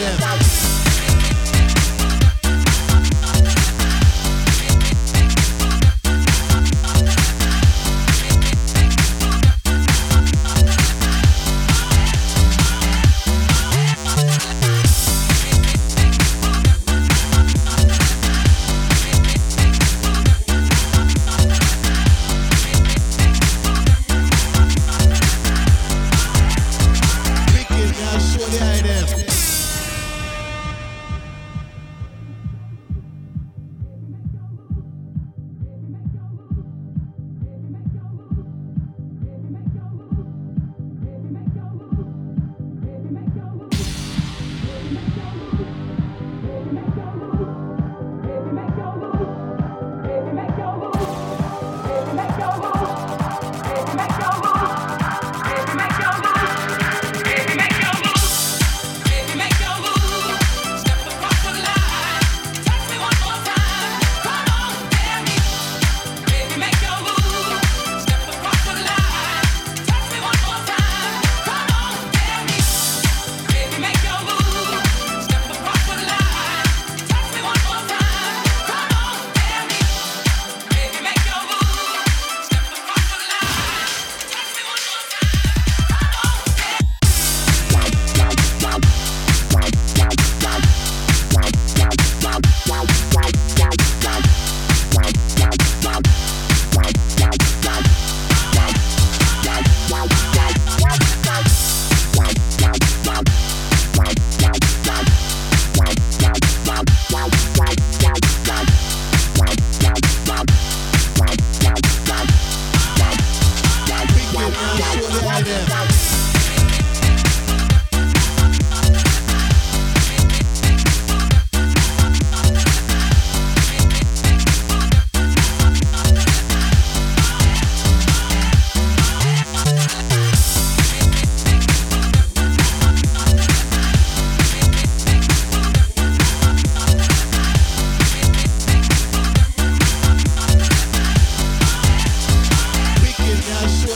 Yeah.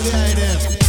creative.